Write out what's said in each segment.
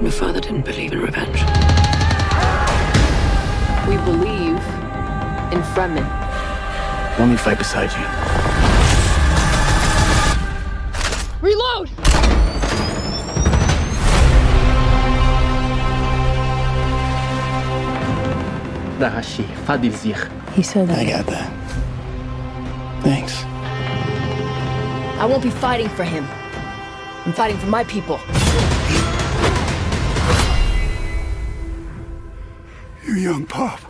My father didn't believe in revenge. We believe in Fremen. Let me fight beside you. Reload! Dahashi, Fadil Zich. He said that. I got that. Thanks. I won't be fighting for him. I'm fighting for my people. Young pup.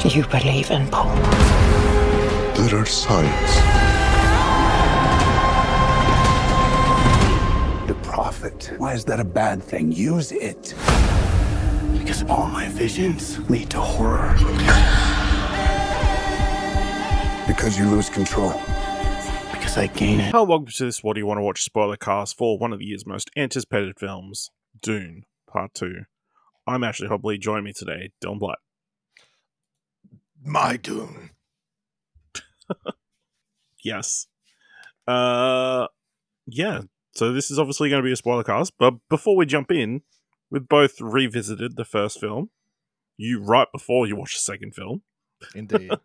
Do you believe in Paul? There are signs. The prophet. Why is that a bad thing? Use it. Because all my visions lead to horror. Because you lose control. Gain it. Hello, welcome to this What Do You Want to Watch spoiler cast for one of the year's most anticipated films, Dune Part 2. I'm Ashley Hobley, join me today, Dylan Blight. My Dune. Yes. Uh, yeah, so this is obviously going to be a spoiler cast, but before we jump in, we've both revisited the first film. You right before you watch the second film. Indeed.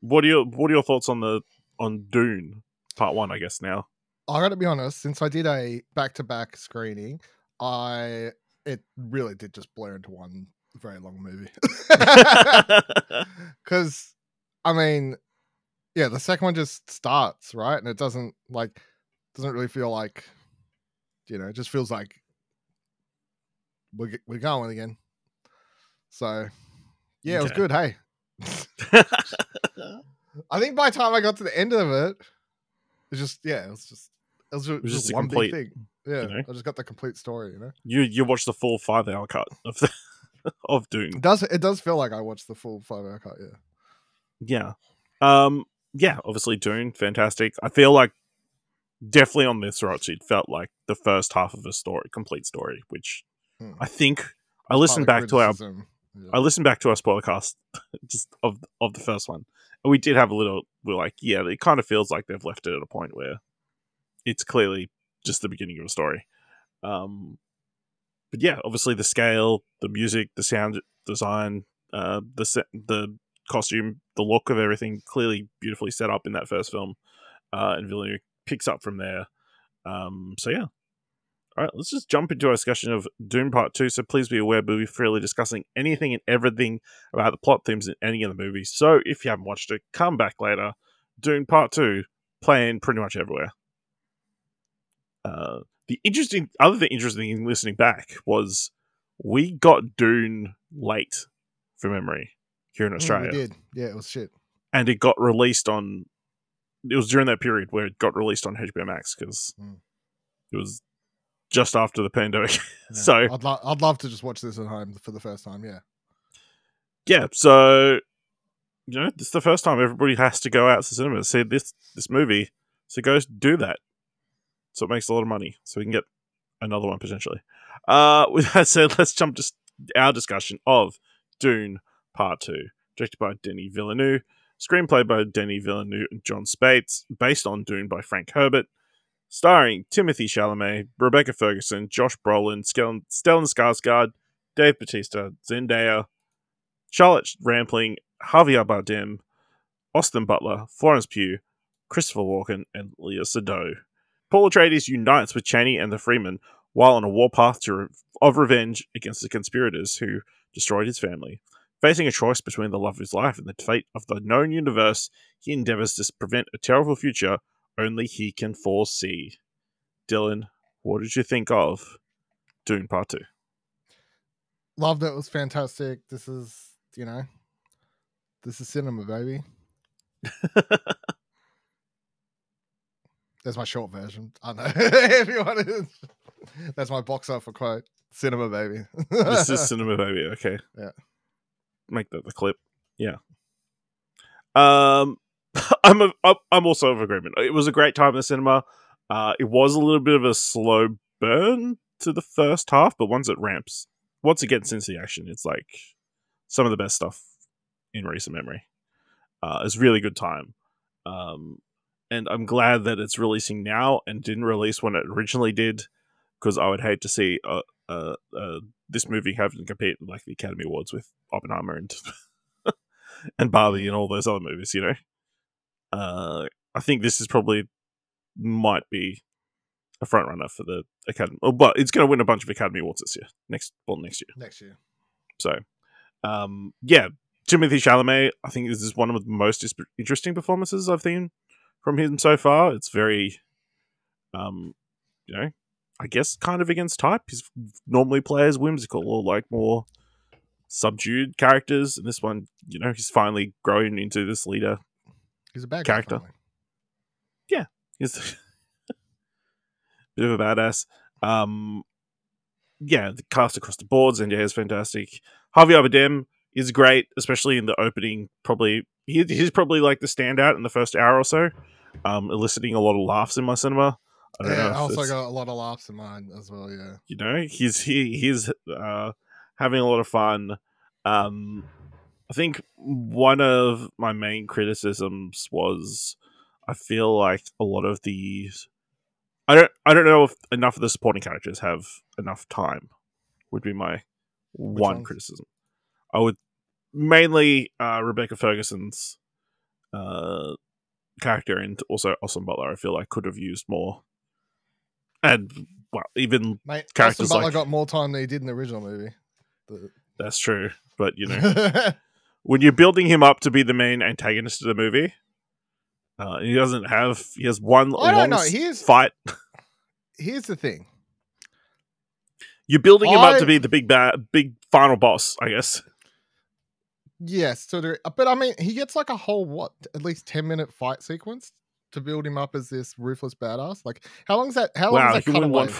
What are your What are your thoughts on the on Dune Part One? I guess now. I got to be honest. Since I did a back-to-back screening, I it really did just blur into one very long movie. Because, I mean, yeah, the second one just starts right, and it doesn't like doesn't really feel like, you know, it just feels like we're we're going again. So, yeah, it was good. Hey, I think by the time I got to the end of it, it's just yeah, it was just it was just, was just one complete, big thing. Yeah, know? I just got the complete story. You know, you you watched the full five hour cut of the, of Dune. it does it does feel like I watched the full five hour cut? Yeah, Yeah. Um yeah, obviously Dune, fantastic. I feel like definitely on this watch it felt like the first half of a story, complete story, which Hmm. I think I listened back to our yeah. I listened back to our spoiler cast just of of the first one. We did have a little we're like, yeah, it kind of feels like they've left it at a point where it's clearly just the beginning of a story. Um but yeah, obviously the scale, the music, the sound design, uh the se- the costume, the look of everything clearly beautifully set up in that first film. Uh and Villeneuve picks up from there. Um so yeah. All right, let's just jump into our discussion of Dune Part 2. So please be aware we'll be freely discussing anything and everything about the plot themes in any of the movies. So if you haven't watched it, come back later. Dune Part 2, playing pretty much everywhere. Uh, the interesting, other thing interesting in listening back was we got Dune late for memory here in Mm, Australia. we did. Yeah, it was shit. And it got released on, it was during that period where it got released on HBO Max because Mm. it was just after the pandemic. Yeah. so I'd lo- I'd love to just watch this at home for the first time. Yeah, yeah, so you know, this is the first time everybody has to go out to the cinema to see this this movie. So go do that. So it makes a lot of money. So we can get another one potentially. Uh with that said, let's jump to our discussion of Dune Part Two, directed by Denis Villeneuve, screenplay by Denis Villeneuve and Jon Spaihts, based on Dune by Frank Herbert, starring Timothée Chalamet, Rebecca Ferguson, Josh Brolin, Stellan Skarsgård, Dave Bautista, Zendaya, Charlotte Rampling, Javier Bardem, Austin Butler, Florence Pugh, Christopher Walken, and Léa Seydoux. Paul Atreides unites with Chani and the Fremen while on a warpath re- of revenge against the conspirators who destroyed his family. Facing a choice between the love of his life and the fate of the known universe, he endeavors to prevent a terrible future only he can foresee. Dylan, what did you think of Dune Part 2? loved it. It was fantastic. This is you know, this is cinema, baby. There's my short version. I know if you want to. That's my box for quote. Cinema, baby. this is cinema baby okay Yeah. make that the clip yeah um i'm a, I'm- also of agreement. It was a great time in the cinema. Uh it was a little bit of a slow burn to the first half but once it ramps once it gets into the action it's like some of the best stuff in recent memory. Uh it's really good time. Um and I'm glad that it's releasing now and didn't release when it originally did, because I would hate to see uh, uh, uh, this movie having to compete in like the Academy Awards with Oppenheimer and and Barbie and all those other movies. You know, uh, I think this is probably might be a front runner for the Academy, oh, but it's going to win a bunch of Academy Awards this year, next well next year. Next year. So, um, yeah, Timothée Chalamet. I think this is one of the most interesting performances I've seen from him so far. It's very, um, you know, I guess kind of against type. He's normally plays whimsical or like more subdued characters, and this one, you know, he's finally grown into this leader. He's a bad Character. Guy, finally. He's a bit of a badass. Um, yeah, the cast across the boards and yeah, is fantastic. Javier Bardem is great, especially in the opening. Probably he, he's probably like the standout in the first hour or so, um, eliciting a lot of laughs in my cinema. I don't yeah, know. I also got a lot of laughs in mine as well. Yeah. you know he's he he's uh having a lot of fun um i think one of my main criticisms was i feel like a lot of these i don't i don't know if enough of the supporting characters have enough time would be my one ones? criticism i would mainly uh rebecca ferguson's uh character and also Austin Butler I feel like could have used more and well even Mate, Characters Austin Butler like- got more time than he did in the original movie. The- That's true. But you know, when you're building him up to be the main antagonist of the movie, uh, he doesn't have. He has one I don't know, long he is- fight. Here's the thing. You're building him up to be the big bad, big final boss. I guess. Yes, so there, but I mean, he gets like a whole what, at least ten minute fight sequence to build him up as this ruthless badass. Like, how long's that? How long wow, is that won cutaway?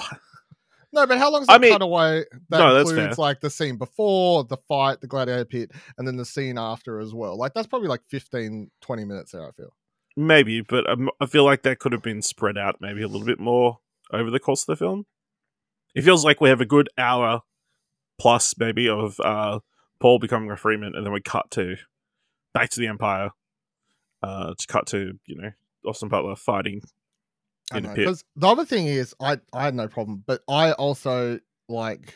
No, but how long's I that mean- cutaway? That No, includes like the scene before the fight, the gladiator pit, and then the scene after as well. Like that's probably like 15, 20 minutes there. I feel. Maybe, but um, I feel like that could have been spread out maybe a little bit more over the course of the film. It feels like we have a good hour plus maybe of uh, Paul becoming a Fremen, and then we cut to back to the Empire. Uh, to cut to you know Austin Butler fighting I in know, because the other thing is, I I had no problem, but I also like.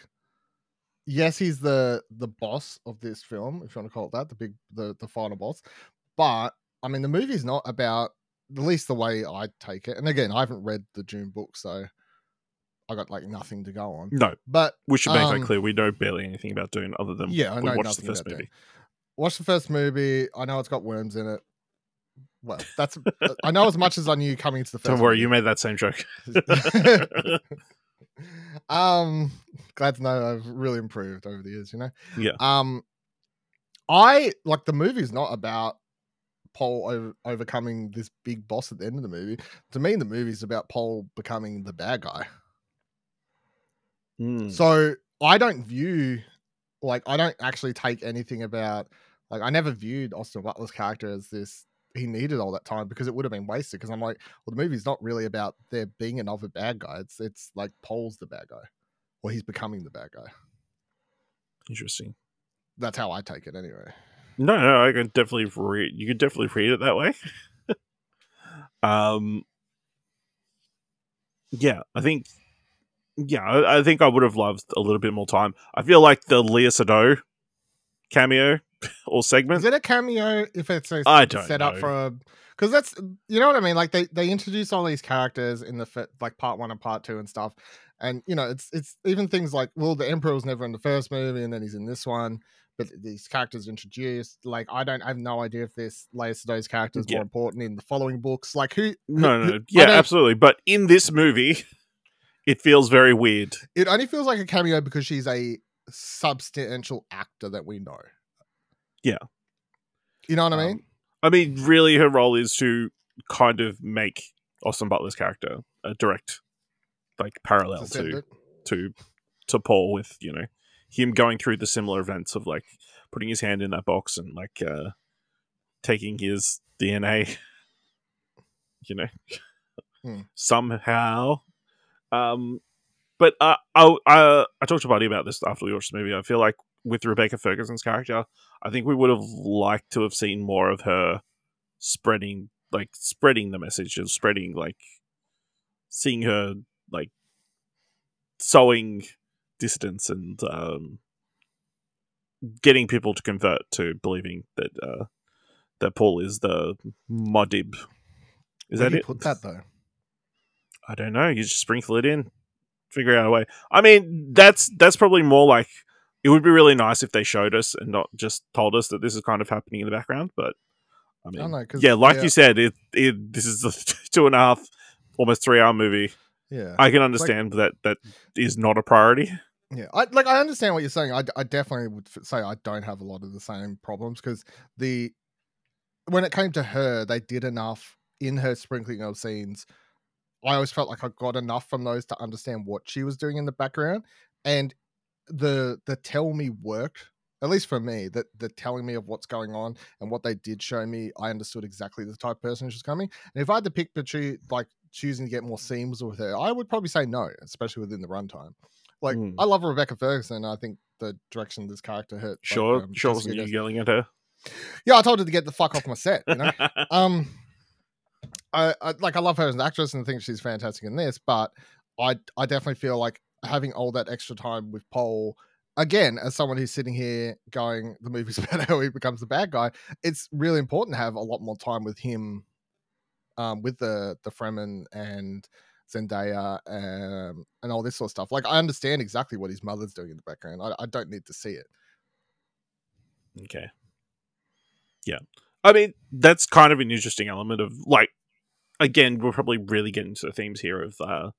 Yes, he's the the boss of this film, if you want to call it that, the big the the final boss. But I mean, the movie's not about at least the way I take it. And again, I haven't read the Dune book, so I got like nothing to go on. No, But we should make Um, that clear. We know barely anything about Dune other than Yeah, I we know watched the first movie. watch the first movie. I know it's got worms in it. Well, that's I know as much as I knew coming to the 1st Don't worry, you made that same joke. um glad to know I've really improved over the years, you know. Yeah. Um I like the movie's not about Paul over, overcoming this big boss at the end of the movie. To me, the movie's about Paul becoming the bad guy. Mm. So I don't view like I don't actually take anything about like I never viewed Austin Butler's character as this he needed all that time because it would have been wasted because I'm like, well the movie's not really about there being another bad guy. It's it's like Paul's the bad guy. Or he's becoming the bad guy. Interesting. That's how I take it anyway. No, no, I can definitely read. You could definitely read it that way. um, yeah, I think. Yeah, I, I think I would have loved a little bit more time. I feel like the Léa Seydoux cameo or segment. Is it a cameo if it's a I don't set up for a because that's you know what I mean. Like they they introduce all these characters in the like part one and part two and stuff, and you know it's it's even things like well the Emperor was never in the first movie and then he's in this one, but these characters introduced. Like I don't I have no idea if this Léa Seydoux's character is Yeah. more important in the following books. Like who? no, who- no, who- no. Yeah, absolutely. But in this movie, it feels very weird. It only feels like a cameo because she's a substantial actor that we know. Yeah. You know what I mean? Um, I mean, really, her role is to kind of make Austin Butler's character a direct, like, parallel to to to Paul with you know him going through the similar events of like putting his hand in that box and like uh taking his DNA, you know, Hmm. somehow. Um, but uh, I I I talked to Buddy about this after we watched the movie. I feel like with Rebecca Ferguson's character, I think we would have liked to have seen more of her spreading like spreading the message of spreading like seeing her like sowing distance and um getting people to convert to believing that uh that Paul is the Muad'Dib. Is Where that it? put that though? I don't know. You just sprinkle it in, figure out a way. I mean, that's that's probably more like it would be really nice if they showed us and not just told us that this is kind of happening in the background. But I mean, don't know, yeah, like yeah. you said, it, it this is a two and a half, almost three hour movie. Yeah. I can understand that that is not a priority. Yeah, I like I understand what you're saying. I, I definitely would say I don't have a lot of the same problems because the when it came to her, they did enough in her sprinkling of scenes. I always felt like I got enough from those to understand what she was doing in the background, and the the tell me worked at least for me. That the telling me of what's going on and what they did show me, I understood exactly the type of person she was coming. And if I had to pick between like choosing to get more scenes with her, I would probably say no, especially within the runtime. Like Mm. I love Rebecca Ferguson. I think the direction this character hit. like, Sure, um, sure, wasn't you yelling at her? Yeah, I told her to get the fuck off my set. You know, um, I, I like I love her as an actress and think she's fantastic in this, but I I definitely feel like having all that extra time with Paul. Again, as someone who's sitting here going, the movie's about how he becomes the bad guy. It's really important to have a lot more time with him, um, with the the Fremen and Zendaya um, and all this sort of stuff. Like, I understand exactly what his mother's doing in the background. I, I don't need to see it. Okay. Yeah. I mean, that's kind of an interesting element of like again, we're probably really getting to the themes here of uh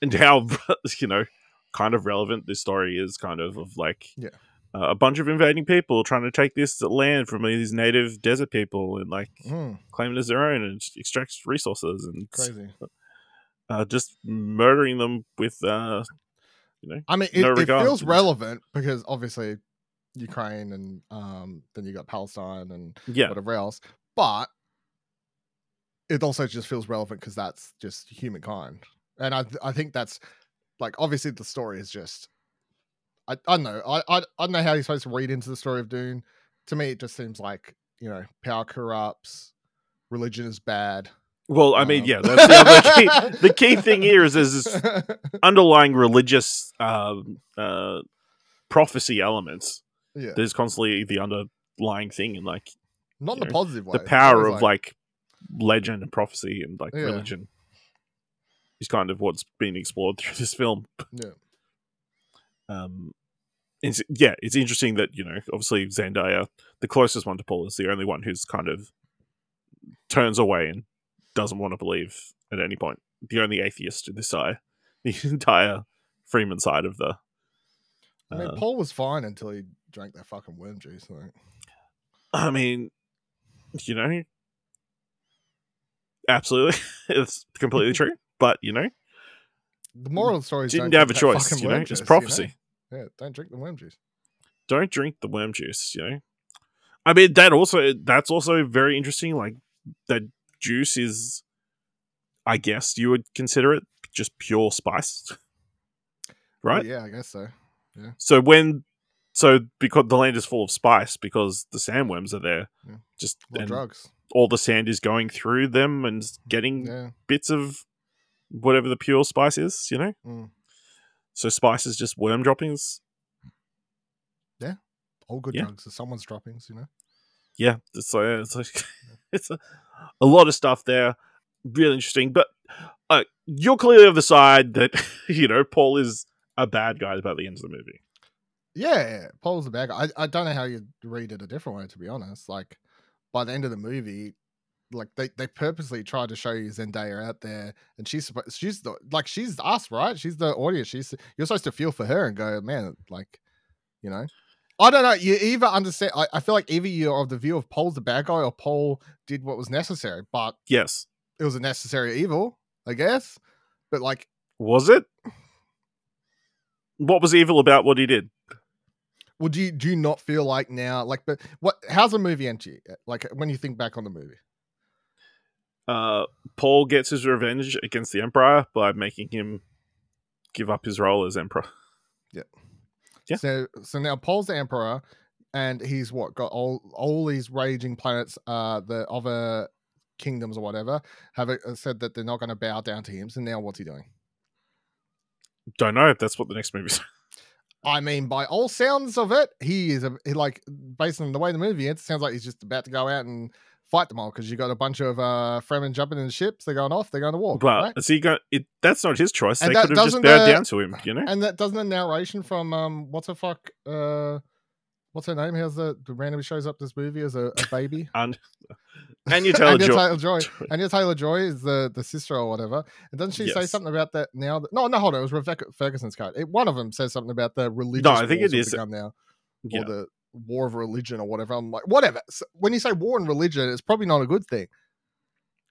and how you know, kind of relevant. This story is kind of of like Yeah. uh, a bunch of invading people trying to take this land from these native desert people and like Mm, claim it as their own and extract resources and crazy. uh, just murdering them with uh you know I mean, it, no it feels relevant because obviously Ukraine and um, then you got Palestine and yeah. whatever else, but it also just feels relevant because that's just humankind, and I th- I think that's like obviously the story is just I I don't know I, I I don't know how you're supposed to read into the story of Dune. To me, it just seems like you know power corrupts, religion is bad. well i mean um, yeah that's the other key the key thing here is there's this underlying religious um, uh, prophecy elements. yeah, There's constantly the underlying thing, and like not the know, positive way. the power of like, legend and prophecy and like Yeah. religion is kind of what's being explored through this film. yeah. Um, it's, yeah, it's interesting that you know, obviously Zendaya, the closest one to Paul, is the only one who's kind of turns away and doesn't want to believe at any point. The only atheist in this side, the entire Fremen side of the. I mean, uh, Paul was fine until he drank that fucking worm juice. Like. I mean, you know, absolutely, it's completely true. But you know, The moral of the story is didn't have a choice. You know, it's juice, you know? prophecy. Yeah, don't drink the worm juice. Don't drink the worm juice. You know, I mean that also that's also very interesting. Like that juice is, I guess you would consider it just pure spice, Well, right? yeah, I guess so. Yeah. So when, so because the land is full of spice because the sandworms are there, Yeah. just Well, drugs. all the sand is going through them and mm, getting Yeah. bits of whatever the pure spice is, you know? Mm. So spice is just worm droppings. Yeah. All good Yeah. drugs are someone's droppings, you know? Yeah, it's like, it's, like, it's a, a lot of stuff there. Really interesting. But uh, you're clearly of the side that, you know, Paul is a bad guy by the end of the movie. Yeah. Paul's the bad guy. I, I don't know how you read it a different way, to be honest. Like, by the end of the movie, like they, they purposely tried to show you Zendaya out there, and she's supposed she's the like she's us, right? She's the audience. She's you're supposed to feel for her and go, man, like, you know. I don't know. You either understand. I, I feel like either you're of the view of Paul's the bad guy or Paul did what was necessary, but Yes. it was a necessary evil, I guess. But like, Was it? What was evil about what he did? would you do you not feel like now, like, but what? How's the movie you? Like when you think back on the movie. Uh, Paul gets his revenge against the Emperor by making him give up his role as Emperor. Yeah. So so now Paul's the emperor, and he's what got all all these raging planets. Uh, the other kingdoms or whatever have uh, said that they're not going to bow down to him. So now what's he doing? Don't know if that's what the next movie's. I mean, by all sounds of it, he is a he, like based on the way the movie ends, it sounds like he's just about to go out and fight them all because you got a bunch of uh Fremen jumping in ships. They're going off. They're going to war. Well, right? is he going? It, that's not his choice. And they could have just bowed uh, down to him. You know. And that doesn't the narration from um what's her fuck uh what's her name? How's the, the randomly shows up this movie as a, a baby? And and you tell Anya Joy. Taylor Joy. Anya Taylor Joy is the, the sister or whatever. And doesn't she say something about that now? That, no, no, hold on. It was Rebecca Ferguson's card. It, one of them says something about the religious. No, I think it is now, Yeah. or the war of religion or whatever. I'm like, whatever. So when you say war and religion, it's probably not a good thing.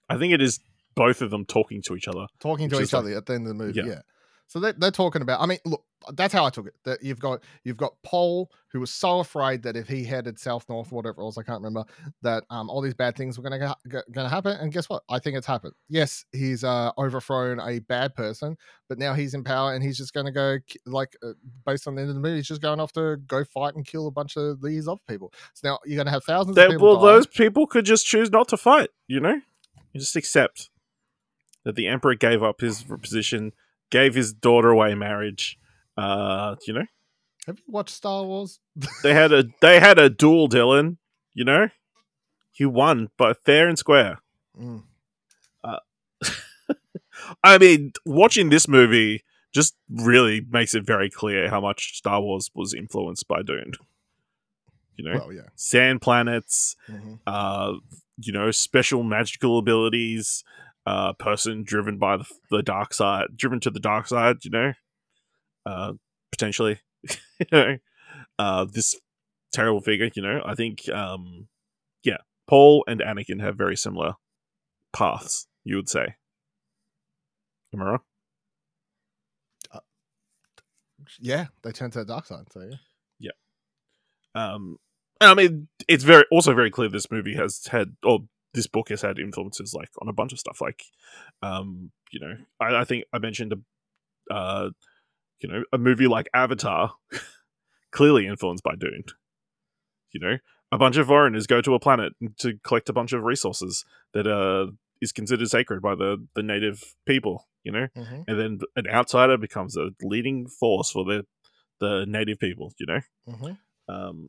I think it is both of them talking to each other. talking to each like- other at the end of the movie. Yeah. Yeah. So they're, they're talking about. I mean, look, that's how I took it. That you've got you've got Paul who was so afraid that if he headed south north, whatever else I can't remember, that um all these bad things were gonna going to happen. And guess what? I think it's happened. Yes, he's uh overthrown a bad person, but now he's in power and he's just gonna go like uh, based on the end of the movie, he's just going off to go fight and kill a bunch of these other people. So now you're gonna have thousands They, of people. well, die. those people could just choose not to fight. You know, you just accept that the emperor gave up his position, gave his daughter away in marriage. Uh, you know, Have you watched Star Wars? they had a they had a duel, Dylan. You know, he won, but fair and square. Mm. I mean, watching this movie just really makes it very clear how much Star Wars was influenced by Dune. You know, Well, yeah. sand planets, Mhm. uh, you know, special magical abilities, uh, person driven by the, the dark side, driven to the dark side, you know, uh, potentially, you know, uh, this terrible figure, you know, I think, um, yeah, Paul and Anakin have very similar paths, you would say. Am I wrong? Yeah, they turned to the dark side. So yeah. Yeah. Um, and I mean, it's very also very clear this movie has had, or this book has had influences like on a bunch of stuff. Like, um, you know, I, I think I mentioned a, uh, you know, a movie like Avatar, clearly influenced by Dune. You know, a bunch of foreigners go to a planet to collect a bunch of resources that uh is considered sacred by the the native people. You know, Mhm. and then an outsider becomes a leading force for the the native people. You know. Mhm. Um,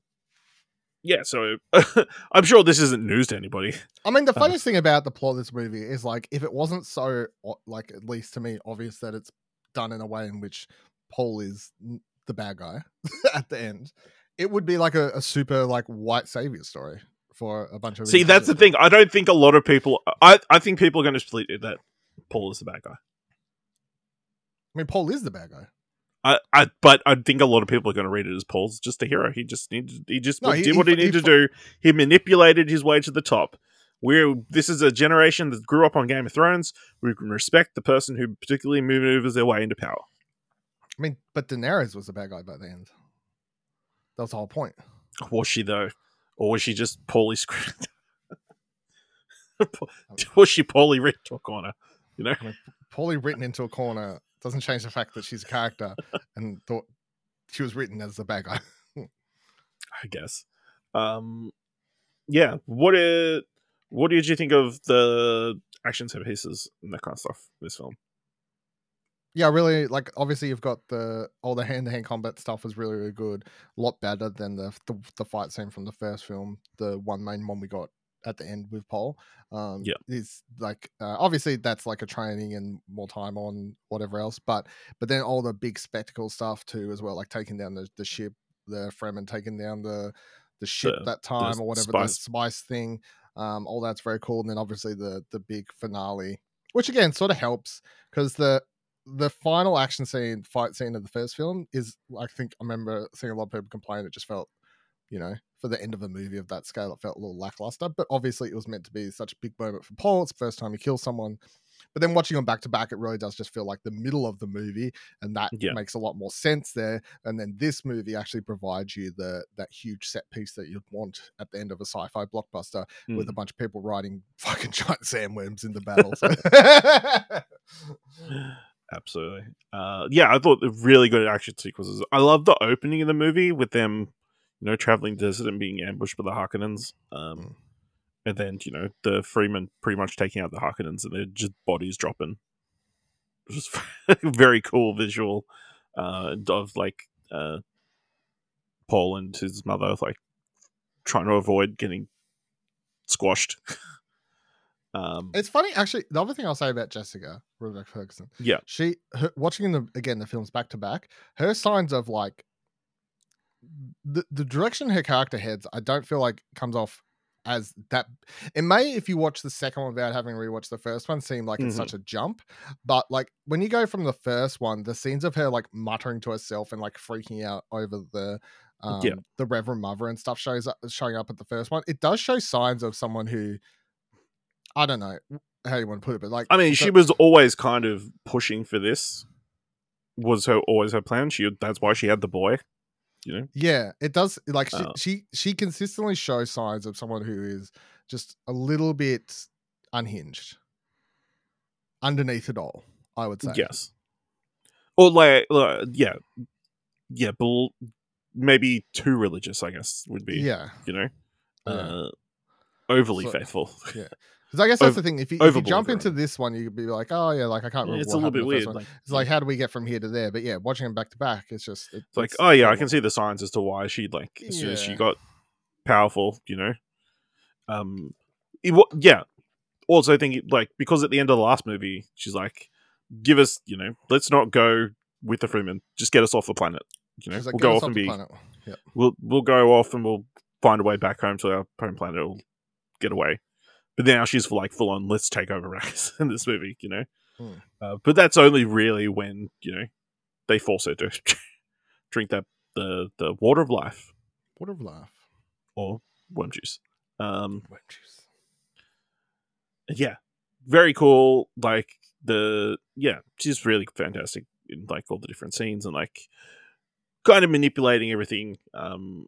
yeah, so I'm sure this isn't news to anybody. I mean, the Uh, funniest thing about the plot of this movie is like, if it wasn't so, like, at least to me, obvious that it's done in a way in which Paul is the bad guy at the end, it would be like a, a super like white savior story for a bunch of. See, that's the thing. I don't think a lot of people. I I think people are going to split it that Paul is the bad guy. I mean, Paul is the bad guy. I, I but I think a lot of people are going to read it as Paul's just a hero. He just needed. He just No, he- did he what he, he needed fu- to do. He manipulated his way to the top. We're this is a generation that grew up on Game of Thrones. We can respect the person who particularly maneuvers their way into power. I mean, but Daenerys was a bad guy by the end. That was the whole point. Was she though, or was she just poorly scripted? was she poorly written to a corner? You know. Poorly written into a corner doesn't change the fact that she's a character and thought she was written as the bad guy. I guess. Um, yeah. What did what did you think of the action set pieces and that kind of stuff in this film? yeah, really like obviously you've got the all the hand to hand combat stuff was really really good, a lot better than the, the the fight scene from the first film, the one main one we got at the end with Paul. Um, Yeah. is like uh, obviously that's like a training and more time on whatever else, but but then all the big spectacle stuff too as well, like taking down the the ship, the Fremen taking down the the ship The- that time or whatever the spice. spice thing. Um, all that's very cool, and then obviously the the big finale, which again sort of helps because the the final action scene, fight scene of the first film is, I think, I remember seeing a lot of people complain. It just felt, you know, for the end of a movie of that scale, it felt a little lackluster. But obviously, it was meant to be such a big moment for Paul. It's the first time he kills someone. But then watching them back to back, it really does just feel like the middle of the movie, and that Yeah. makes a lot more sense there. And then this movie actually provides you the that huge set piece that you'd want at the end of a sci-fi blockbuster with Hmm. a bunch of people riding fucking giant sandworms in the battle. So- Absolutely. Uh, yeah, I thought the really good action sequences. I love the opening of the movie with them, you know, traveling desert and being ambushed by the Harkonnens. Um, Mm. and then you know the Fremen pretty much taking out the Harkonnens, and they're just bodies dropping. It was very cool visual uh, of like uh, Paul and his mother like trying to avoid getting squashed. um, It's funny, actually. The other thing I'll say about Jessica Rebecca Ferguson, yeah, she her, watching the again the films back to back, her signs of like the the direction her character heads, I don't feel like comes off as that. It may, if you watch the second one without having rewatched the first one, seem like it's Mhm. such a jump. But like when you go from the first one, the scenes of her like muttering to herself and like freaking out over the um, Yeah. the Reverend Mother and stuff shows up showing up at the first one. It does show signs of someone who I don't know how you want to put it, but like I mean, she was always kind of pushing for this. Was her always her plan? She that's why she had the boy. You know, Yeah, it does. Like she, Uh, she she consistently shows signs of someone who is just a little bit unhinged underneath it all. I would say. yes, or like, like yeah, yeah, but maybe too religious. I guess would be Yeah. you know, Yeah. uh, overly So- faithful. Because I guess that's Ov- the thing. If you, if you jump for into this one, you'd be like, oh yeah, like I can't remember. it's what a little bit happened in the first weird. Like, It's like, how do we get from here to there? But yeah, watching them back to back, it's just it- it's like, oh yeah, I can see the signs as to why she like as soon as she got powerful, you know. Um, it, yeah. Also, I think like because at the end of the last movie, she's like, "Give us, you know, let's not go with the Fremen. Just get us off the planet. You know, like, we'll go off and be, planet." We'll we'll go off and we'll find a way back home to our home planet. We'll get away." But now she's like full on. Let's take over Arrakis in this movie, you know. Hmm. Uh, but that's only really when you know they force her to drink that the the water of life water of life, or worm juice. Um, What juice. yeah, very cool. Like the yeah, she's really fantastic in like all the different scenes and like kind of manipulating everything. Um,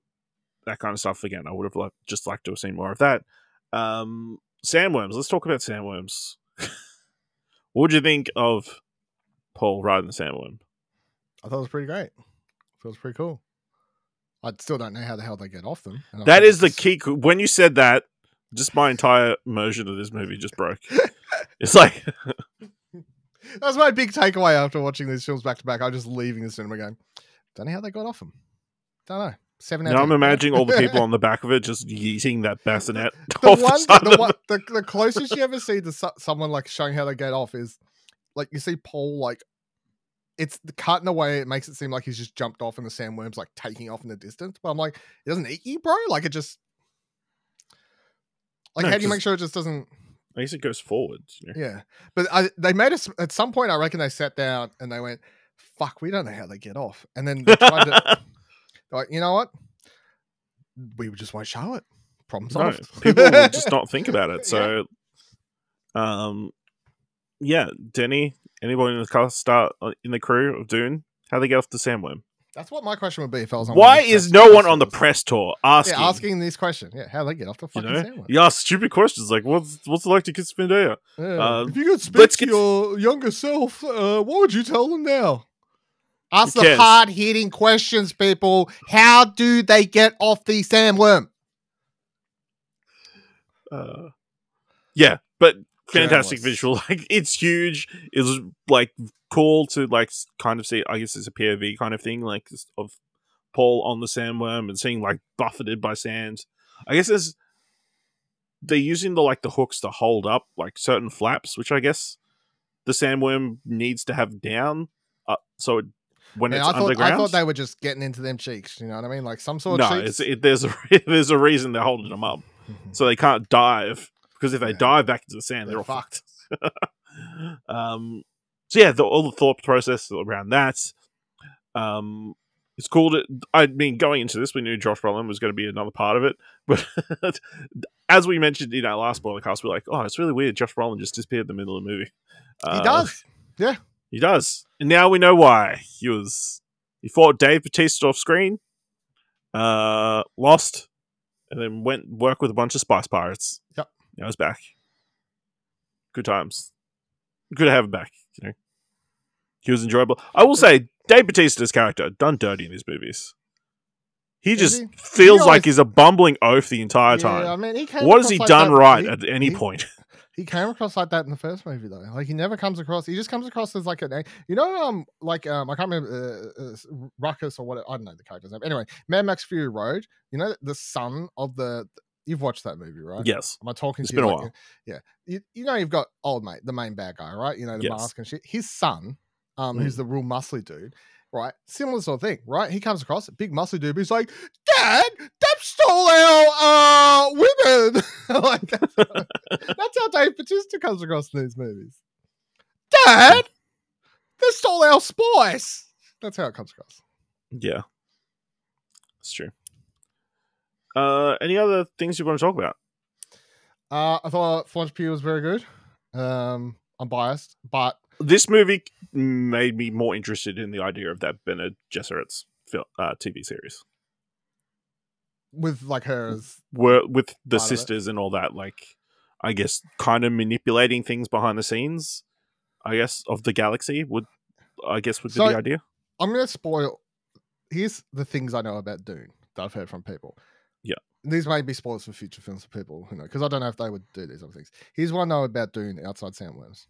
that kind of stuff. Again, I would have liked, just liked to have seen more of that. Um, sandworms. Let's talk about sandworms. what would you think of Paul riding the sandworm? I thought it was pretty great. I thought it was pretty cool. I still don't know how the hell they get off them. That is the key. When you said that, just my entire immersion of this movie just broke. It's like, That's my big takeaway after watching these films back to back. I'm just leaving the cinema going, don't know how they got off them. Don't know. Seven now I'm 10. imagining all the people on the back of it just yeeting that bassinet the off the one, the, of one the, the closest you ever see to so- someone like showing how they get off is like you see Paul like it's the cut in a way it makes it seem like he's just jumped off and the sandworm's like taking off in the distance. But I'm like, it doesn't eat you, bro. Like it just like No, how do you just- make sure it just doesn't I guess it goes forwards. You know? yeah. But I, they made us at some point. I reckon they sat down and they went, "Fuck, we don't know how they get off." And then they tried to, like, you know what? We just won't show it. Problem No, solved. people will just not think about it. So, um, yeah, Denny, anybody in the cast start uh, in the crew of Dune, how they get off the sandworm? That's what my question would be if I was on. Why is no one on the press tour asking? Yeah, asking this question. Yeah, how they get off the You fucking know, sandwich? you ask stupid questions like, "What's what's it like to kiss Zendaya?" Yeah. Uh, if you could speak to get- your younger self, uh, what would you tell them now? Ask Who the hard hitting questions, people. How do they get off the sandworm? Uh, yeah, but fantastic Journalists. visual. Like it's huge. It was like cool to like kind of see. I guess it's a POV kind of thing, like of Paul on the sandworm and seeing like buffeted by sand. I guess there's they're using the like the hooks to hold up like certain flaps, which I guess the sandworm needs to have down, uh, so it, when Yeah, it's I thought underground. I thought they were just getting into them cheeks. You know what I mean? Like some sort of no, cheeks. it, there's a there's a reason they're holding them up so they can't dive because if they Yeah. dive back into the sand, they're, They're all fucked. um, so yeah, the, all the thought process around that. Um, it's cool to. I mean, going into this, we knew Josh Brolin was going to be another part of it, but as we mentioned in our last podcast, we're like, oh, it's really weird. Josh Brolin just disappeared in the middle of the movie. he Uh, does. He does, and now we know why. He was he fought Dave Bautista off screen, uh, lost, and then went work with a bunch of spice pirates. Yep. Now he's back. Good times. Good to have him back. You know, he was enjoyable. I will say, Dave Bautista's character done dirty in these movies. He Is just he? feels He like he's a bumbling oaf the entire Yeah, time. I mean, what has he like done that- right he- at any point? He came across like that in the first movie though. Like he never comes across. He just comes across as like an, you know, um, like um, I can't remember uh, uh, Ruckus or what. I don't know the character's name. Anyway, Mad Max Fury Road. You know, the son of the. You've watched that movie, right? Yes. Am I talking It's to been you? a like- while. Yeah. You, you know, you've got old mate, the main bad guy, right? You know, the Yes. mask and shit. His son, um, who's Mm. the real muscly dude, right? Similar sort of thing, right? He comes across a big muscly dude, he's like, Dad, that stole our uh women. like that's, that's how Dave Bautista comes across in these movies. Dad, they stole our spice. That's how it comes across. Yeah. That's true. Uh, any other things you want to talk about? Uh, I thought Florence Pugh was very good. Um, I'm biased, but This movie made me more interested in the idea of that Bene Gesserit's film, uh, TV series. with like her Were with the Part of it. sisters and all that, like I guess kind of manipulating things behind the scenes. I guess of the galaxy would I guess would be So- the idea. I'm gonna spoil. Here's the things I know about Dune that I've heard from people. Yeah. These may be spoilers for future films for people who know, because I don't know if they would do these other things. Here's what I know about Dune outside Sandworms.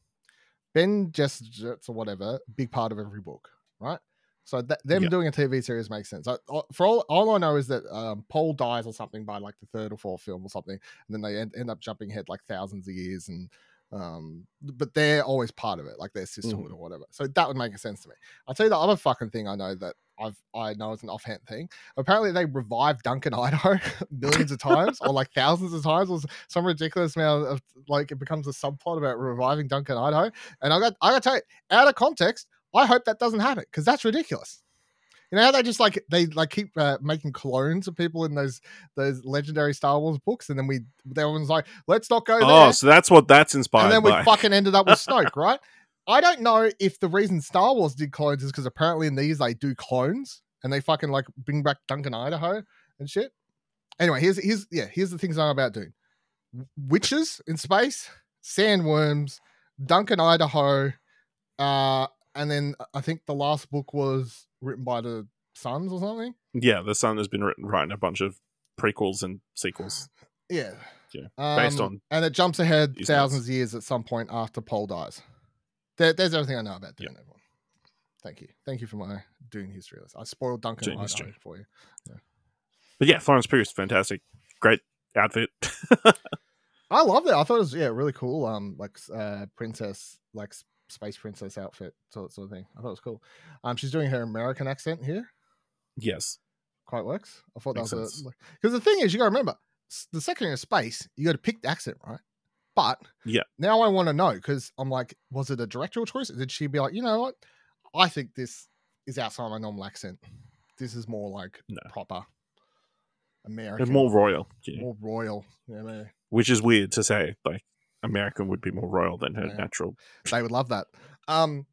Bene Gesserit or whatever, big part of every book, right? So that, them doing a TV series makes sense. I, I- for all, all I know is that um, Paul dies or something by like the third or fourth film or something, and then they end, end up jumping ahead like thousands of years, and um, but they're always part of it, like their sisterhood or whatever. So that would make sense to me. I'll tell you the other fucking thing I know that I've I know it's an offhand thing. Apparently they revived Duncan Idaho millions of times or like thousands of times or some ridiculous amount of like it becomes a subplot about reviving Duncan Idaho. And I got I gotta tell you, out of context, I hope that doesn't happen because that's ridiculous. You know how they just like they like keep uh, making clones of people in those those legendary Star Wars books, and then we everyone's like, let's not go there Oh, so that's what that's inspired and then we fucking ended up with Snoke, right? I don't know if the reason Star Wars did clones is because apparently in these they do clones and they fucking like bring back Duncan Idaho and shit. Anyway, here's here's yeah, here's the things I know about Dune. Witches in space, sandworms, Duncan Idaho, uh, and then I think the last book was written by the Sons or something. yeah, the son has been written writing a bunch of prequels and sequels. Yeah. Yeah, based Um, on and it jumps ahead thousands of years at some point after Paul dies. There, there's everything I know about Dune. Yep. Everyone. Thank you. Thank you for my Dune history list. I spoiled Duncan Dune history. for you. But yeah, Florence Pugh is fantastic. Great outfit. I love it. I thought it was yeah really cool. Um, like uh, princess, like space princess outfit sort sort of thing. I thought it was cool. Um, she's doing her American accent here. yes. Quite works. I thought Makes that was because the thing is, you got to remember the second you're in space, you got to pick the accent, right? But Yeah. now I want to know because I'm like, was it a directorial choice? Did she be like, you know what? I think this is outside my normal accent. This is more like No. proper And American, more royal. yeah. more royal. Which is weird to say. Like American would be more royal than her Yeah. natural. they would love that. Um,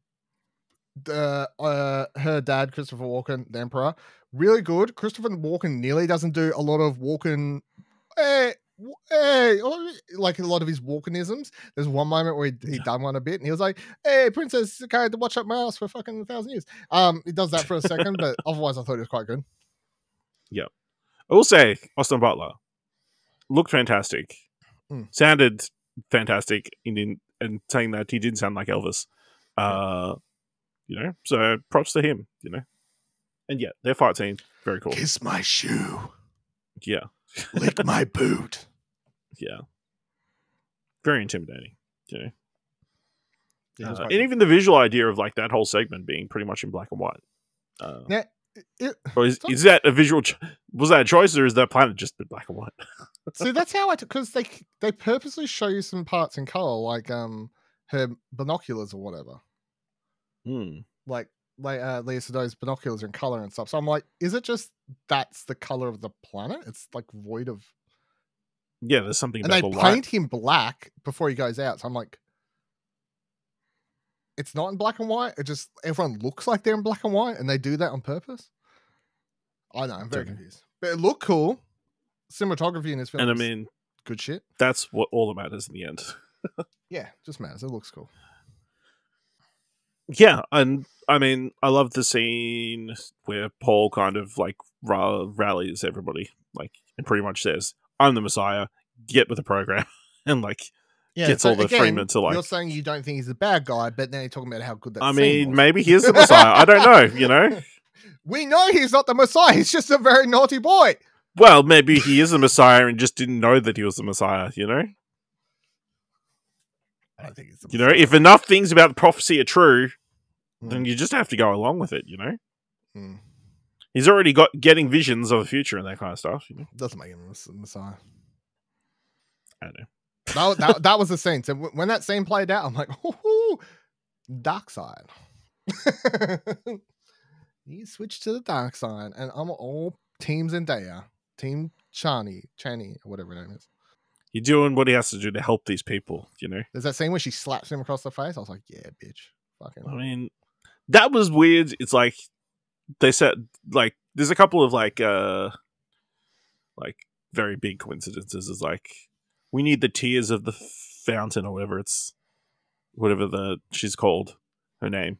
the uh, her dad, Christopher Walken, the Emperor, really good. Christopher Walken nearly doesn't do a lot of Walken, eh, w- eh, like a lot of his Walkenisms. There's one moment where he, he done one a bit, and he was like, "Hey, Princess, okay, to watch up my ass for fucking a thousand years." Um, he does that for a second, but otherwise, I thought it was quite good. Yeah, I will say Austin Butler looked fantastic. Mm. Sounded fantastic in, in and saying that he didn't sound like Elvis. Uh you know, so props to him, you know. And yeah, their fight scene, very cool. Kiss my shoe. Yeah. Lick my boot. Yeah. Very intimidating, you know. Yeah, Uh, and even the visual idea of like that whole segment being pretty much in black and white. Uh, Now, it- or is, is that a visual? Cho- was that a choice, or is that planet just been black and white? See, that's how I because they they purposely show you some parts in color, like um her binoculars or whatever. Hmm. Like like uh, Léa Seydoux's binoculars are in color and stuff. So I'm like, is it just that's the color of the planet? It's like void of, Yeah, there's something and they the paint light. him black before he goes out. So I'm like, it's not in black and white. It just everyone looks like they're in black and white, and they do that on purpose. I know, I'm very Okay. confused, but it looked cool. Cinematography in this film, And I mean, good shit. that's what all that matters in the end. Yeah, just matters. It looks cool. Yeah, and I mean, I love the scene where Paul kind of like ra- rallies everybody, like, and pretty much says, "I'm the Messiah. Get with the program," and like, Yeah, Gets all the Fremen to, like- You're saying you don't think he's a bad guy, but then you're talking about how good that. I mean, was. maybe he is the Messiah. I don't know. You know, we know he's not the Messiah. He's just a very naughty boy. well, maybe he is the Messiah and just didn't know that he was the Messiah. You know, I don't think the you know, if enough things about the prophecy are true, then you just have to go along with it. You know, Hmm. he's already got getting visions of the future and that kind of stuff. You know, doesn't make him a mess- Messiah. I don't know. That, that, that was the scene. So when that scene played out, I'm like, ooh, dark side. he switched to the dark side, and I'm all Team Zendaya, Team Chani, Chani, or whatever her name is. He's doing what he has to do to help these people. You know. There's that scene where she slaps him across the face. I was like, yeah, bitch. Fucking. I mean, that was weird. It's like they said, like, there's a couple of like, uh, like very big coincidences. Is like we need the tears of the fountain or whatever it's, whatever the she's called, her name,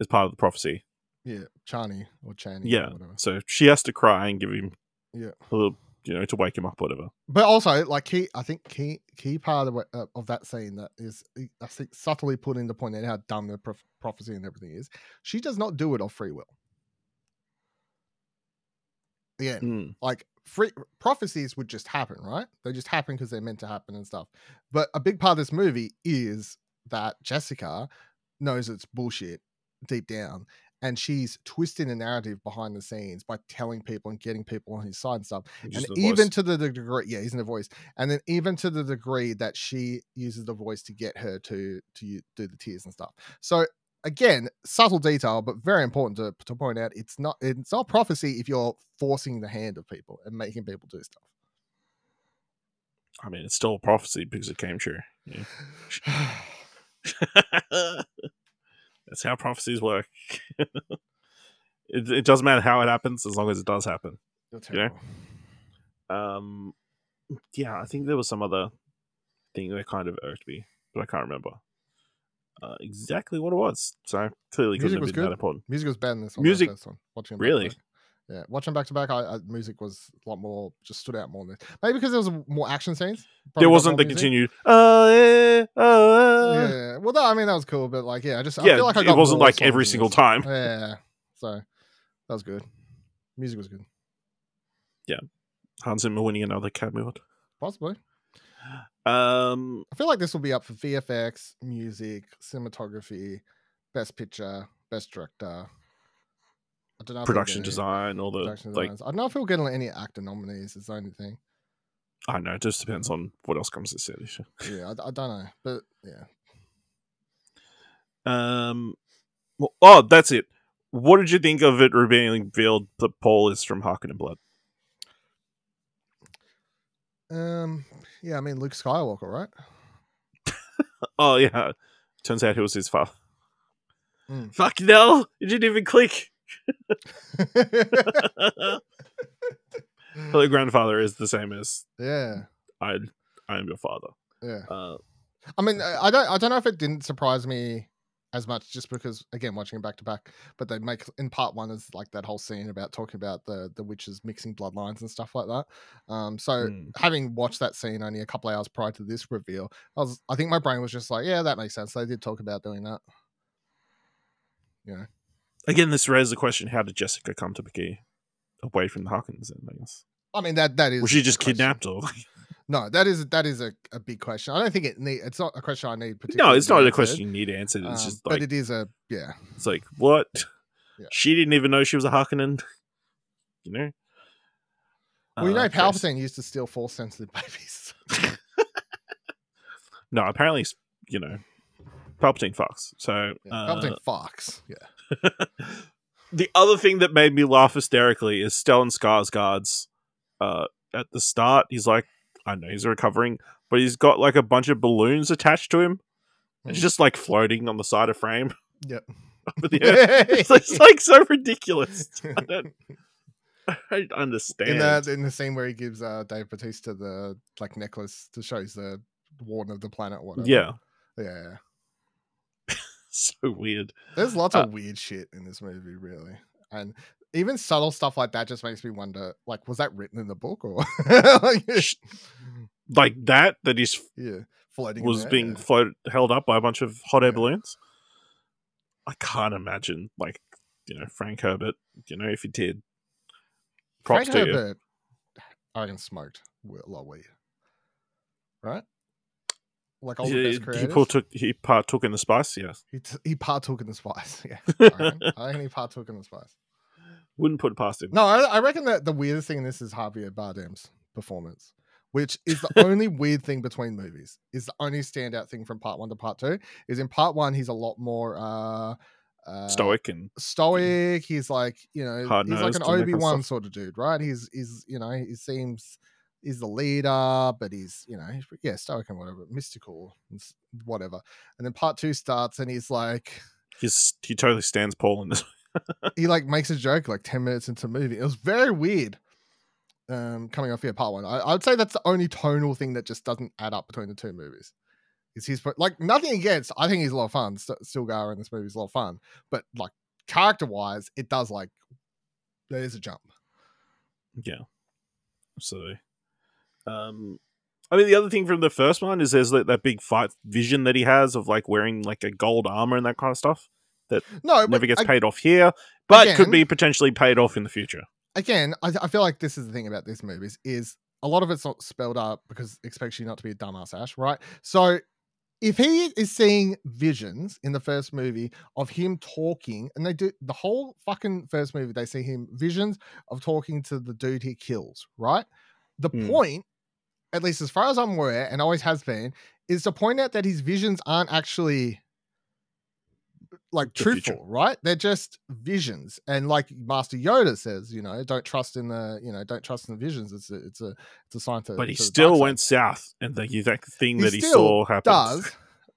is part of the prophecy. Yeah, Chani or Chani. Yeah, Or whatever. so she has to cry and give him, Yeah. a little, you know, to wake him up, whatever. But also, like key, I think key key part of uh, of that scene that is, I think, subtly put in to point out how dumb the prof- prophecy and everything is. She does not do it of free will. Again, Mm. like free prophecies would just happen, right? They just happen because they're meant to happen and stuff. But a big part of this movie is that Jessica knows it's bullshit deep down, and she's twisting the narrative behind the scenes by telling people and getting people on his side and stuff Just and even voice. to the degree yeah he's in the voice and then even to the degree that she uses the voice to get her to to do the tears and stuff so again subtle detail but very important to, to point out it's not it's not prophecy if you're forcing the hand of people and making people do stuff I mean, it's still a prophecy because it came true. Yeah. That's how prophecies work. it, it doesn't matter how it happens as long as it does happen. You're Yeah. Um, yeah, I think there was some other thing that kind of irked me, but I can't remember uh, exactly what it was. So clearly, couldn't Music was been that important. music was better than this one Music- one. watching Really? Back to back. yeah watching back to back I, I music was a lot more just stood out more than this maybe because there was more action scenes there wasn't the music. continued. Oh yeah, oh yeah. yeah well that, i mean that was cool but like yeah i just I Yeah, feel like I it wasn't like every single time. yeah so that was good music was good Yeah, Hans Zimmer winning another Academy Award. possibly Um, i feel like this will be up for vfx music cinematography best picture best director I don't know production design, all the production like. designs. I don't know if he'll get any actor nominees. Is the only thing. I know. It just depends on what else comes this year. Yeah, I, I don't know, but yeah. Um, well, oh, that's it. What did you think of it revealing revealed that Paul is from Harkonnen Blood? Um, yeah, I mean Luke Skywalker, right? Oh yeah, turns out he was his father. Mm. Fuck no! It didn't even click. Her grandfather is the same as yeah, I. I am your father. yeah. Uh, I mean, I don't, I don't know if it didn't surprise me as much, just because again watching it back to back. But they make in part one is like that whole scene about talking about the the witches mixing bloodlines and stuff like that. Um, so Mm. having watched that scene only a couple hours prior to this reveal, I was, I think my brain was just like, yeah, that makes sense. They did talk about doing that. Again, this raises the question: How did Jessica come to be away from the Harkins? Then I guess I mean that that is was she just kidnapped or? No, that is that is a, a big question. I don't think it need. It's not a question I need. no, particularly it's not a question you need answered. It's um, just but it is a yeah. it's like what? Yeah. She didn't even know she was a Harkonnen. You know. Well, you know, Uh, Chris. Palpatine used to steal force sensitive babies. No, apparently, you know, Palpatine fucks. So Yeah, uh, Palpatine fucks. Yeah. the other thing that made me laugh hysterically is Stellan Skarsgård's. Uh, at the start, he's like, I know he's recovering, but he's got like a bunch of balloons attached to him. It's Mm. just like floating on the side of frame. Yep. The it's, like, it's like so ridiculous. I don't, I don't understand. in that in the scene where he gives uh, Dave Bautista the like necklace to show he's the warden of the planet. or Whatever. yeah, Yeah. So weird. There's lots Uh, of weird shit in this movie, really, and even subtle stuff like that just makes me wonder. Like, was that written in the book or like, Like that, that is yeah, floating was being floated held up by a bunch of hot air Yeah. balloons. I can't imagine, like you know, Frank Herbert. You know, if he did, props Frank to you. I reckon smoked a lot of weed, right? Like all the He, best he creators. partook. He partook in the spice. Yes, He, t- he partook in the spice. Yeah, I reckon, reckon he partook in the spice. wouldn't put it past him. No, I, I reckon that the weirdest thing in this is Javier Bardem's performance, which is the only weird thing between movies. Is the only standout thing from part one to part two. Is in part one he's a lot more uh, uh Stoic and stoic. He's like you know he's like an and that kind of Obi Wan sort of dude, right? He's he's you know he seems he's the leader, but he's you know he's, yeah stoic and whatever, mystical and whatever. And then part two starts and he's like he's he totally stands Paul in this. he like makes a joke like 10 minutes into the movie. It was very weird. Um, coming off here, part one. I, I'd say that's the only tonal thing that just doesn't add up between the two movies. Is his like nothing against? I think he's a lot of fun. St- Stilgar in this movie is a lot of fun, but like character wise, it does like there is a jump. Yeah, absolutely. Um, I mean, the other thing from the first one is there's like that big fight vision that he has of like wearing like a gold armor and that kind of stuff. That no, Never gets I- paid off here, but again- could be potentially paid off in the future. again, I, I feel like this is the thing about these movies is a lot of it's not spelled out because it expects you not to be a dumbass, Ash, right? So if he is seeing visions in the first movie of him talking, and they do the whole fucking first movie, they see him visions of talking to the dude he kills, right? The Hmm. point, at least as far as I'm aware, and always has been, is to point out that his visions aren't actually like The future. truthful, right? They're just visions, and like Master Yoda says, you know, don't trust in the, you know, don't trust in the visions. It's a, it's a, it's a sign to. But he to still went south, and the exact thing He that he saw happen. does,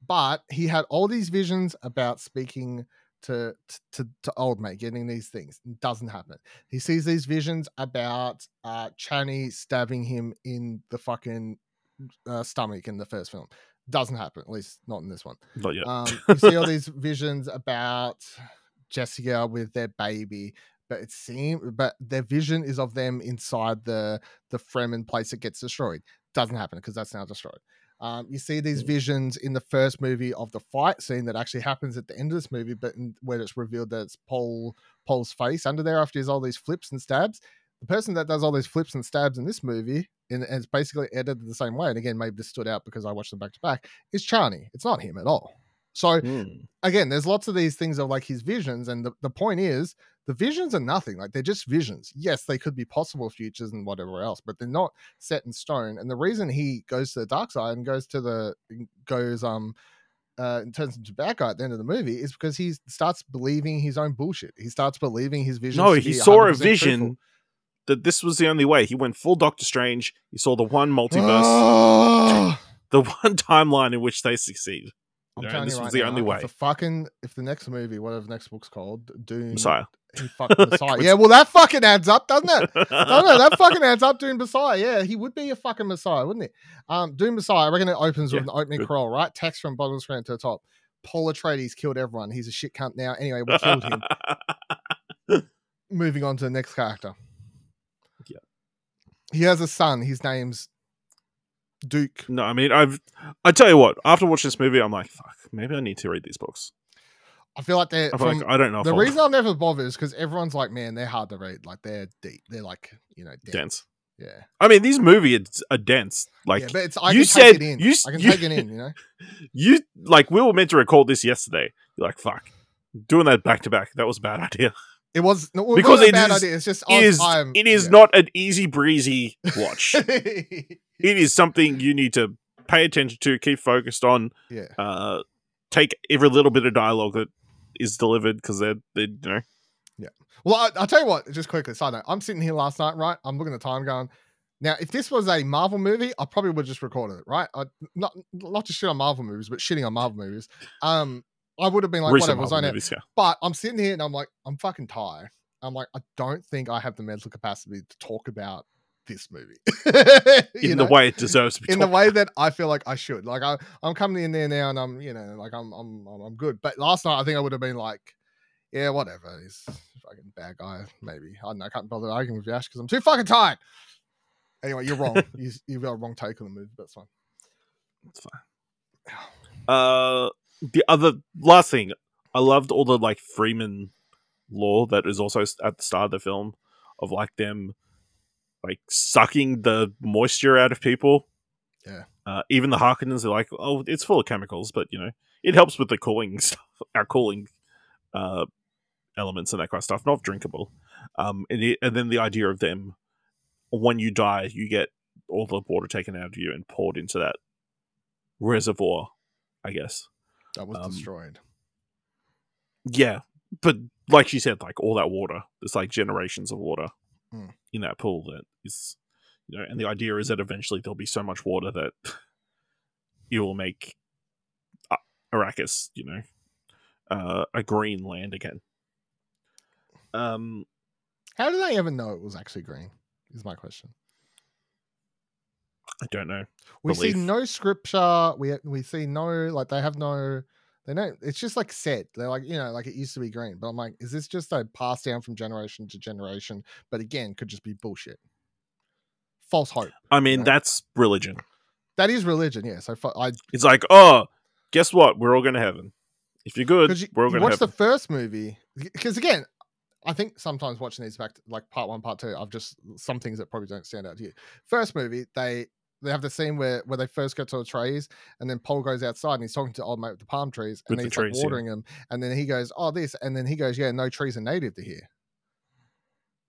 but he had all these visions about speaking to to to old mate, getting these things. It doesn't happen. He sees these visions about uh Chani stabbing him in the fucking uh, stomach in the first film. Doesn't happen, at least not in this one. Not yet. Um, you see all these visions about Jessica with their baby, but it seems, but their vision is of them inside the the Fremen place that gets destroyed. Doesn't happen because that's now destroyed. Um, you see these Mm. visions in the first movie of the fight scene that actually happens at the end of this movie, but in, where it's revealed that it's Paul Paul's face under there after he does all these flips and stabs. The person that does all these flips and stabs in this movie, and, and it's basically edited the same way, and again, maybe this stood out because I watched them back to back, is Chani. It's not him at all. So Hmm. again, there's lots of these things of like his visions, and the, the point is the visions are nothing. Like they're just visions. Yes, they could be possible futures and whatever else, but they're not set in stone. And the reason he goes to the dark side and goes to the goes um uh and turns into bad guy at the end of the movie is because he starts believing his own bullshit. He starts believing his vision. No, he saw a vision truthful. that this was the only way. He went full Doctor Strange. He saw the one multiverse, the one timeline in which they succeed. I'm You telling this you right the now, only if. The fucking if the next movie, whatever the next book's called, Dune Messiah. he fucked Messiah. yeah, well that fucking adds up, doesn't it? no, no, that fucking adds up. Dune Messiah. Yeah, he would be a fucking Messiah, wouldn't he? Um, Dune Messiah. I reckon it opens with an opening good. crawl, right? Text from bottom of the screen to the top. Paul Atreides killed everyone. He's a shit cunt now. Anyway, we killed him. Moving on to the next character. Yeah. He has a son. His name's Duke. no, I mean, I've. I tell you what. After watching this movie, I'm like, fuck. Maybe I need to read these books. I feel like they're I from, like I don't know. The reason I've never bother is because everyone's like, man, they're hard to read. Like they're deep. They're like, you know, dense. dense. Yeah. I mean, these movies are dense. Like yeah, but it's I you can said- take it in. you I can you- take it in, you know. you, like we were meant to record this yesterday. You're like, fuck. Doing that back to back, that was a bad idea. It was no, Because it a bad is- idea. It's just It is I'm, it is yeah. not an easy breezy watch. it is something you need to pay attention to, keep focused on, yeah. uh, take every little bit of dialogue that is delivered because they're, they you know Yeah. Well, I, I'll tell you what. Just quickly, side note. I'm sitting here last night, right? I'm looking at the time, going. Now, if this was a Marvel movie, I probably would have just recorded it, right? I, not not to shit on Marvel movies, but shitting on Marvel movies. Um, I would have been like, recent whatever, was on it. Yeah, But I'm sitting here and I'm like, I'm fucking tired. I'm like, I don't think I have the mental capacity to talk about this movie in the way it deserves to be in the way that I feel like I should. Like I, I'm coming in there now, and I'm, you know, like I'm, I'm, I'm, I'm good. But last night, I think I would have been like, yeah, whatever. He's a fucking bad guy. Maybe I don't know. I can't bother arguing with Yash because I'm too fucking tired. Anyway, you're wrong. you, you've got a wrong take on the movie. That's fine. That's fine. Uh, the other last thing, I loved all the like Fremen lore that is also at the start of the film of like them like sucking the moisture out of people. Yeah. Uh, even the Harkonnens are like, oh, it's full of chemicals, but you know, it helps with the cooling stuff, our cooling uh, elements and that kind of stuff. Not drinkable. Um, and, it, and then the idea of them, when you die, you get all the water taken out of you and poured into that reservoir, I guess. That was Um, destroyed. Yeah, but like she said, like all that water, there's like generations of water Hmm. in that pool that is, you know, and the idea is that eventually there'll be so much water that it will make uh, Arrakis, you know, uh, a green land again. Um, How did I ever know it was actually green? Is my question. I don't know. We see no scripture. We we see no like they have no. They don't. It's just like set. They're like you know like it used to be green, but I'm like, is this just a pass down from generation to generation? But again, could just be bullshit. False hope. I mean, Yeah. that's religion. That is religion. Yeah. So I It's like, oh, guess what? We're all going to heaven. If you're good, you, we're all going to watch the first movie because again i think sometimes watching these back like part one part two i've just some things that probably don't stand out to you first movie they they have the scene where where they first go to the trees and then paul goes outside and he's talking to old mate with the palm trees and With he's trees, like yeah. watering them and then he goes oh this and then he goes yeah no trees are native to here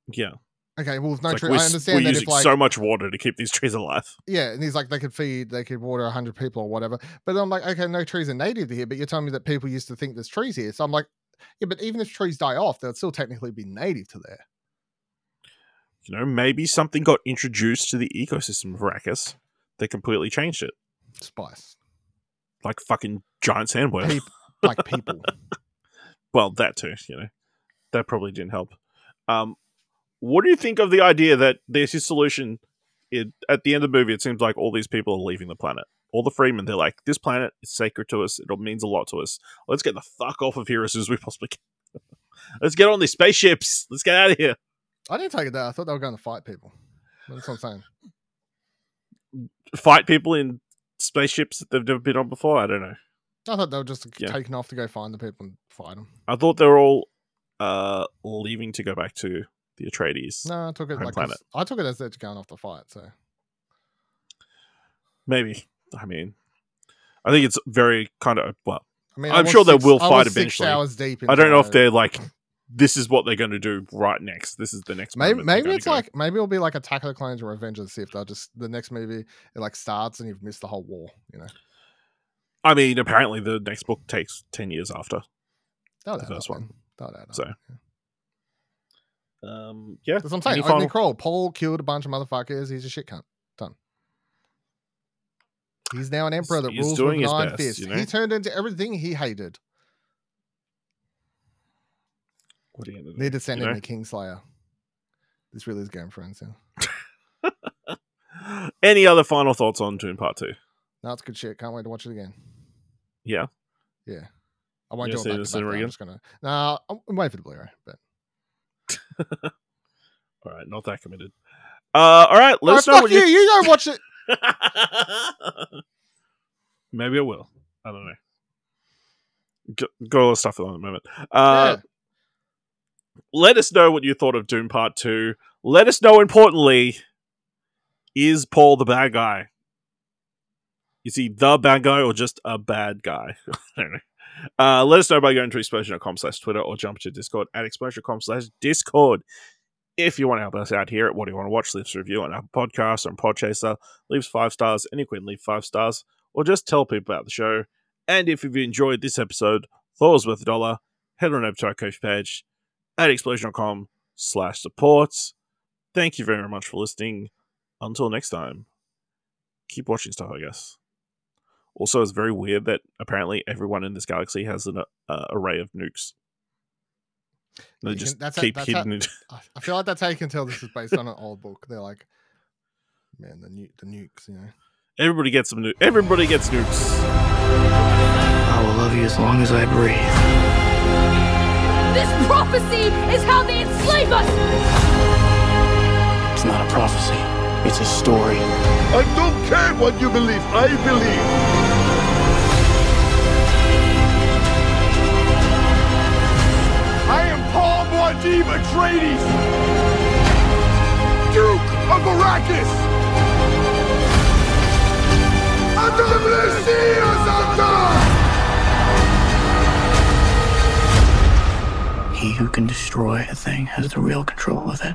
yeah. okay well no like tree i understand we're that using if like so much water to keep these trees alive. yeah and he's like they could feed they could water 100 people or whatever but i'm like okay no trees are native to here but you're telling me that people used to think there's trees here so i'm like yeah but even if trees die off they'll still technically be native to there You know, maybe something got introduced to the ecosystem of Arrakis that completely changed it. spice Like fucking giant sandworm. Peop- like people well, that too, you know. That probably didn't help. Um, what do you think of the idea that there's this solution? It, at the end of the movie, it seems like all these people are leaving the planet. All the Fremen, they're like, this planet is sacred to us. It means a lot to us. Let's get the fuck off of here as soon as we possibly can. Let's get on these spaceships. Let's get out of here. I didn't take it that. I thought they were going to fight people. That's what I'm saying. Fight people in spaceships that they've never been on before. I don't know. I thought they were just Yeah. taking off to go find the people and fight them. I thought they were all uh, leaving to go back to the Atreides. No, I took it like planet. as- I took it as they're going off to fight. So Maybe. I mean, I think it's very kind of well. I mean, I'm sure they will fight eventually. Six hours deep. I don't know if they're like, this is what they're going to do right next. This is the next. Maybe maybe gonna it's go. like maybe it'll be like Attack of the Clones or Revenge of the Sith. They'll just the next movie it like starts and you've missed the whole war. You know, I mean, apparently the next book takes ten years after. They'll The first up, one. man. They'll add up. So, Um, yeah. That's what I'm saying. Any Opening final- crawl. Paul killed a bunch of motherfuckers. He's a shit cunt. Done. He's now an emperor that He's rules doing with his an iron best, fist. you know? He turned into everything he hated. Are you gonna do? Need to send you in know? the Kingslayer. This really is Game of Thrones now. Any other final thoughts on Dune Part Two? No, it's good shit. Can't wait to watch it again. Yeah. Yeah. I won't You do it back the to back. I'm just gonna. Nah, I'm waiting for the Blu-ray. But All right, not that committed. Uh, all right, let Alright, us know fuck you. you. You go watch it. Maybe I will. I don't know. Got, got all the stuff on at the moment. Uh, Yeah. Let us know what you thought of Dune Part Two. Let us know, importantly, is Paul the bad guy? Is he the bad guy or just a bad guy? Uh, let us know by going to explosion.com slash Twitter or jump to Discord at explosion.com slash Discord. If you want to help us out here at What Do You Want to Watch, leave us a review on our podcast or on Podchaser. Leave us five stars. Any queen, leave five stars. Or just tell people about the show. And if you've enjoyed this episode, thought worth a dollar, head on over to our coach page at explosion.com slash supports. Thank you very much for listening. Until next time, keep watching stuff, I guess. Also, it's very weird that apparently everyone in this galaxy has an uh, array of nukes. They just can- that's a- keep that's hidden it. I I feel like that's how you can tell this is based on an old book. They're like, Man, the nuke, the nukes, you know. Everybody gets some nukes. Everybody gets nukes. I will love you as long as I breathe. This prophecy is how they enslave us! It's not a prophecy. It's a story. I don't care what you believe. I believe. I am Paul Muad'Dib Atreides, Duke of Arrakis. Adam Messias he who can destroy a thing has the real control of it.